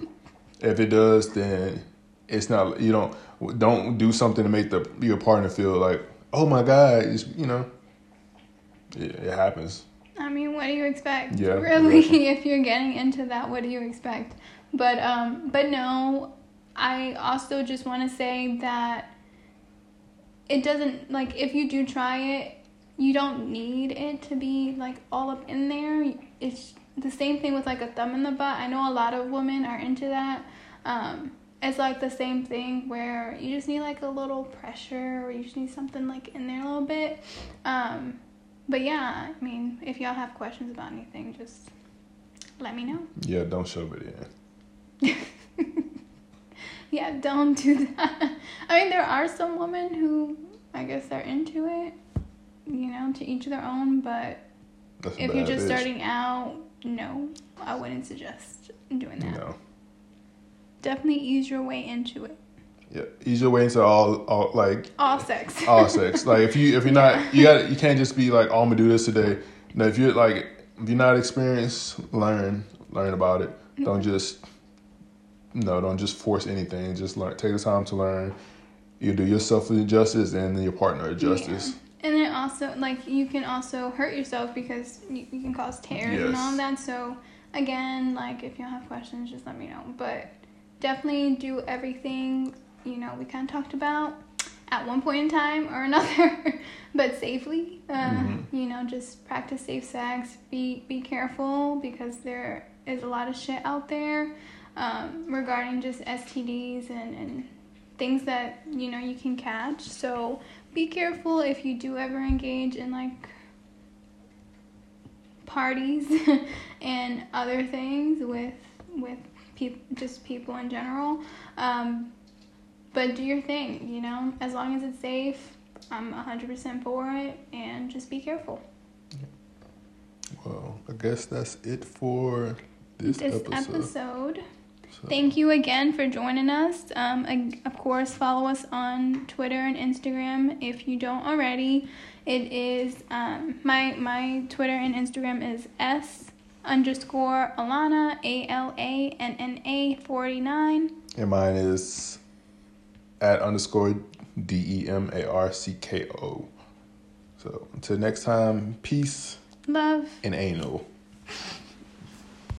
If it does, then it's not. You don't don't do something to make the your partner feel like, oh my god, it's, you know. It, it happens. I mean, what do you expect? Yeah, Really, exactly. [laughs] if you're getting into that, what do you expect? But um, but no, I also just want to say that it doesn't like if you do try it, you don't need it to be like all up in there. It's the same thing with like a thumb in the butt. I know a lot of women are into that. Um, it's like the same thing where you just need like a little pressure or you just need something like in there a little bit. Um, but yeah, I mean, if y'all have questions about anything, just let me know. Yeah, don't shove it in. [laughs] Yeah, don't do that. [laughs] I mean, there are some women who I guess they're into it, you know, to each their own, but That's if you're just bitch. starting out, no, I wouldn't suggest doing that. No. Definitely ease your way into it. Yeah, ease your way into all, all like All sex. [laughs] all sex. Like if you if you're not you got you can't just be like oh I'm gonna do this today. No, if you're like if you're not experienced, learn learn about it. Mm-hmm. Don't just no, don't just force anything. Just learn. Take the time to learn. You do yourself justice and your partner a justice. And then also, like, you can also hurt yourself because you, you can cause tears and all that. So, again, like, if you have questions, just let me know. But definitely do everything, you know, we kind of talked about at one point in time or [laughs] another, but safely. Uh, Mhm. You know, just practice safe sex. Be, be careful because there is a lot of shit out there um, regarding just STDs and, and things that, you know, you can catch. So, be careful if you do ever engage in like parties [laughs] and other things with with peop- just people in general um, but do your thing you know as long as it's safe i'm 100% for it and just be careful Well, I guess that's it for this, this episode. episode So, Thank you again for joining us. Um, of course, follow us on Twitter and Instagram if you don't already. It is um, my my Twitter and Instagram is s underscore Alana A L A N N A forty nine. and mine is at underscore D E M A R C K O. So until next time, peace Love. and anal.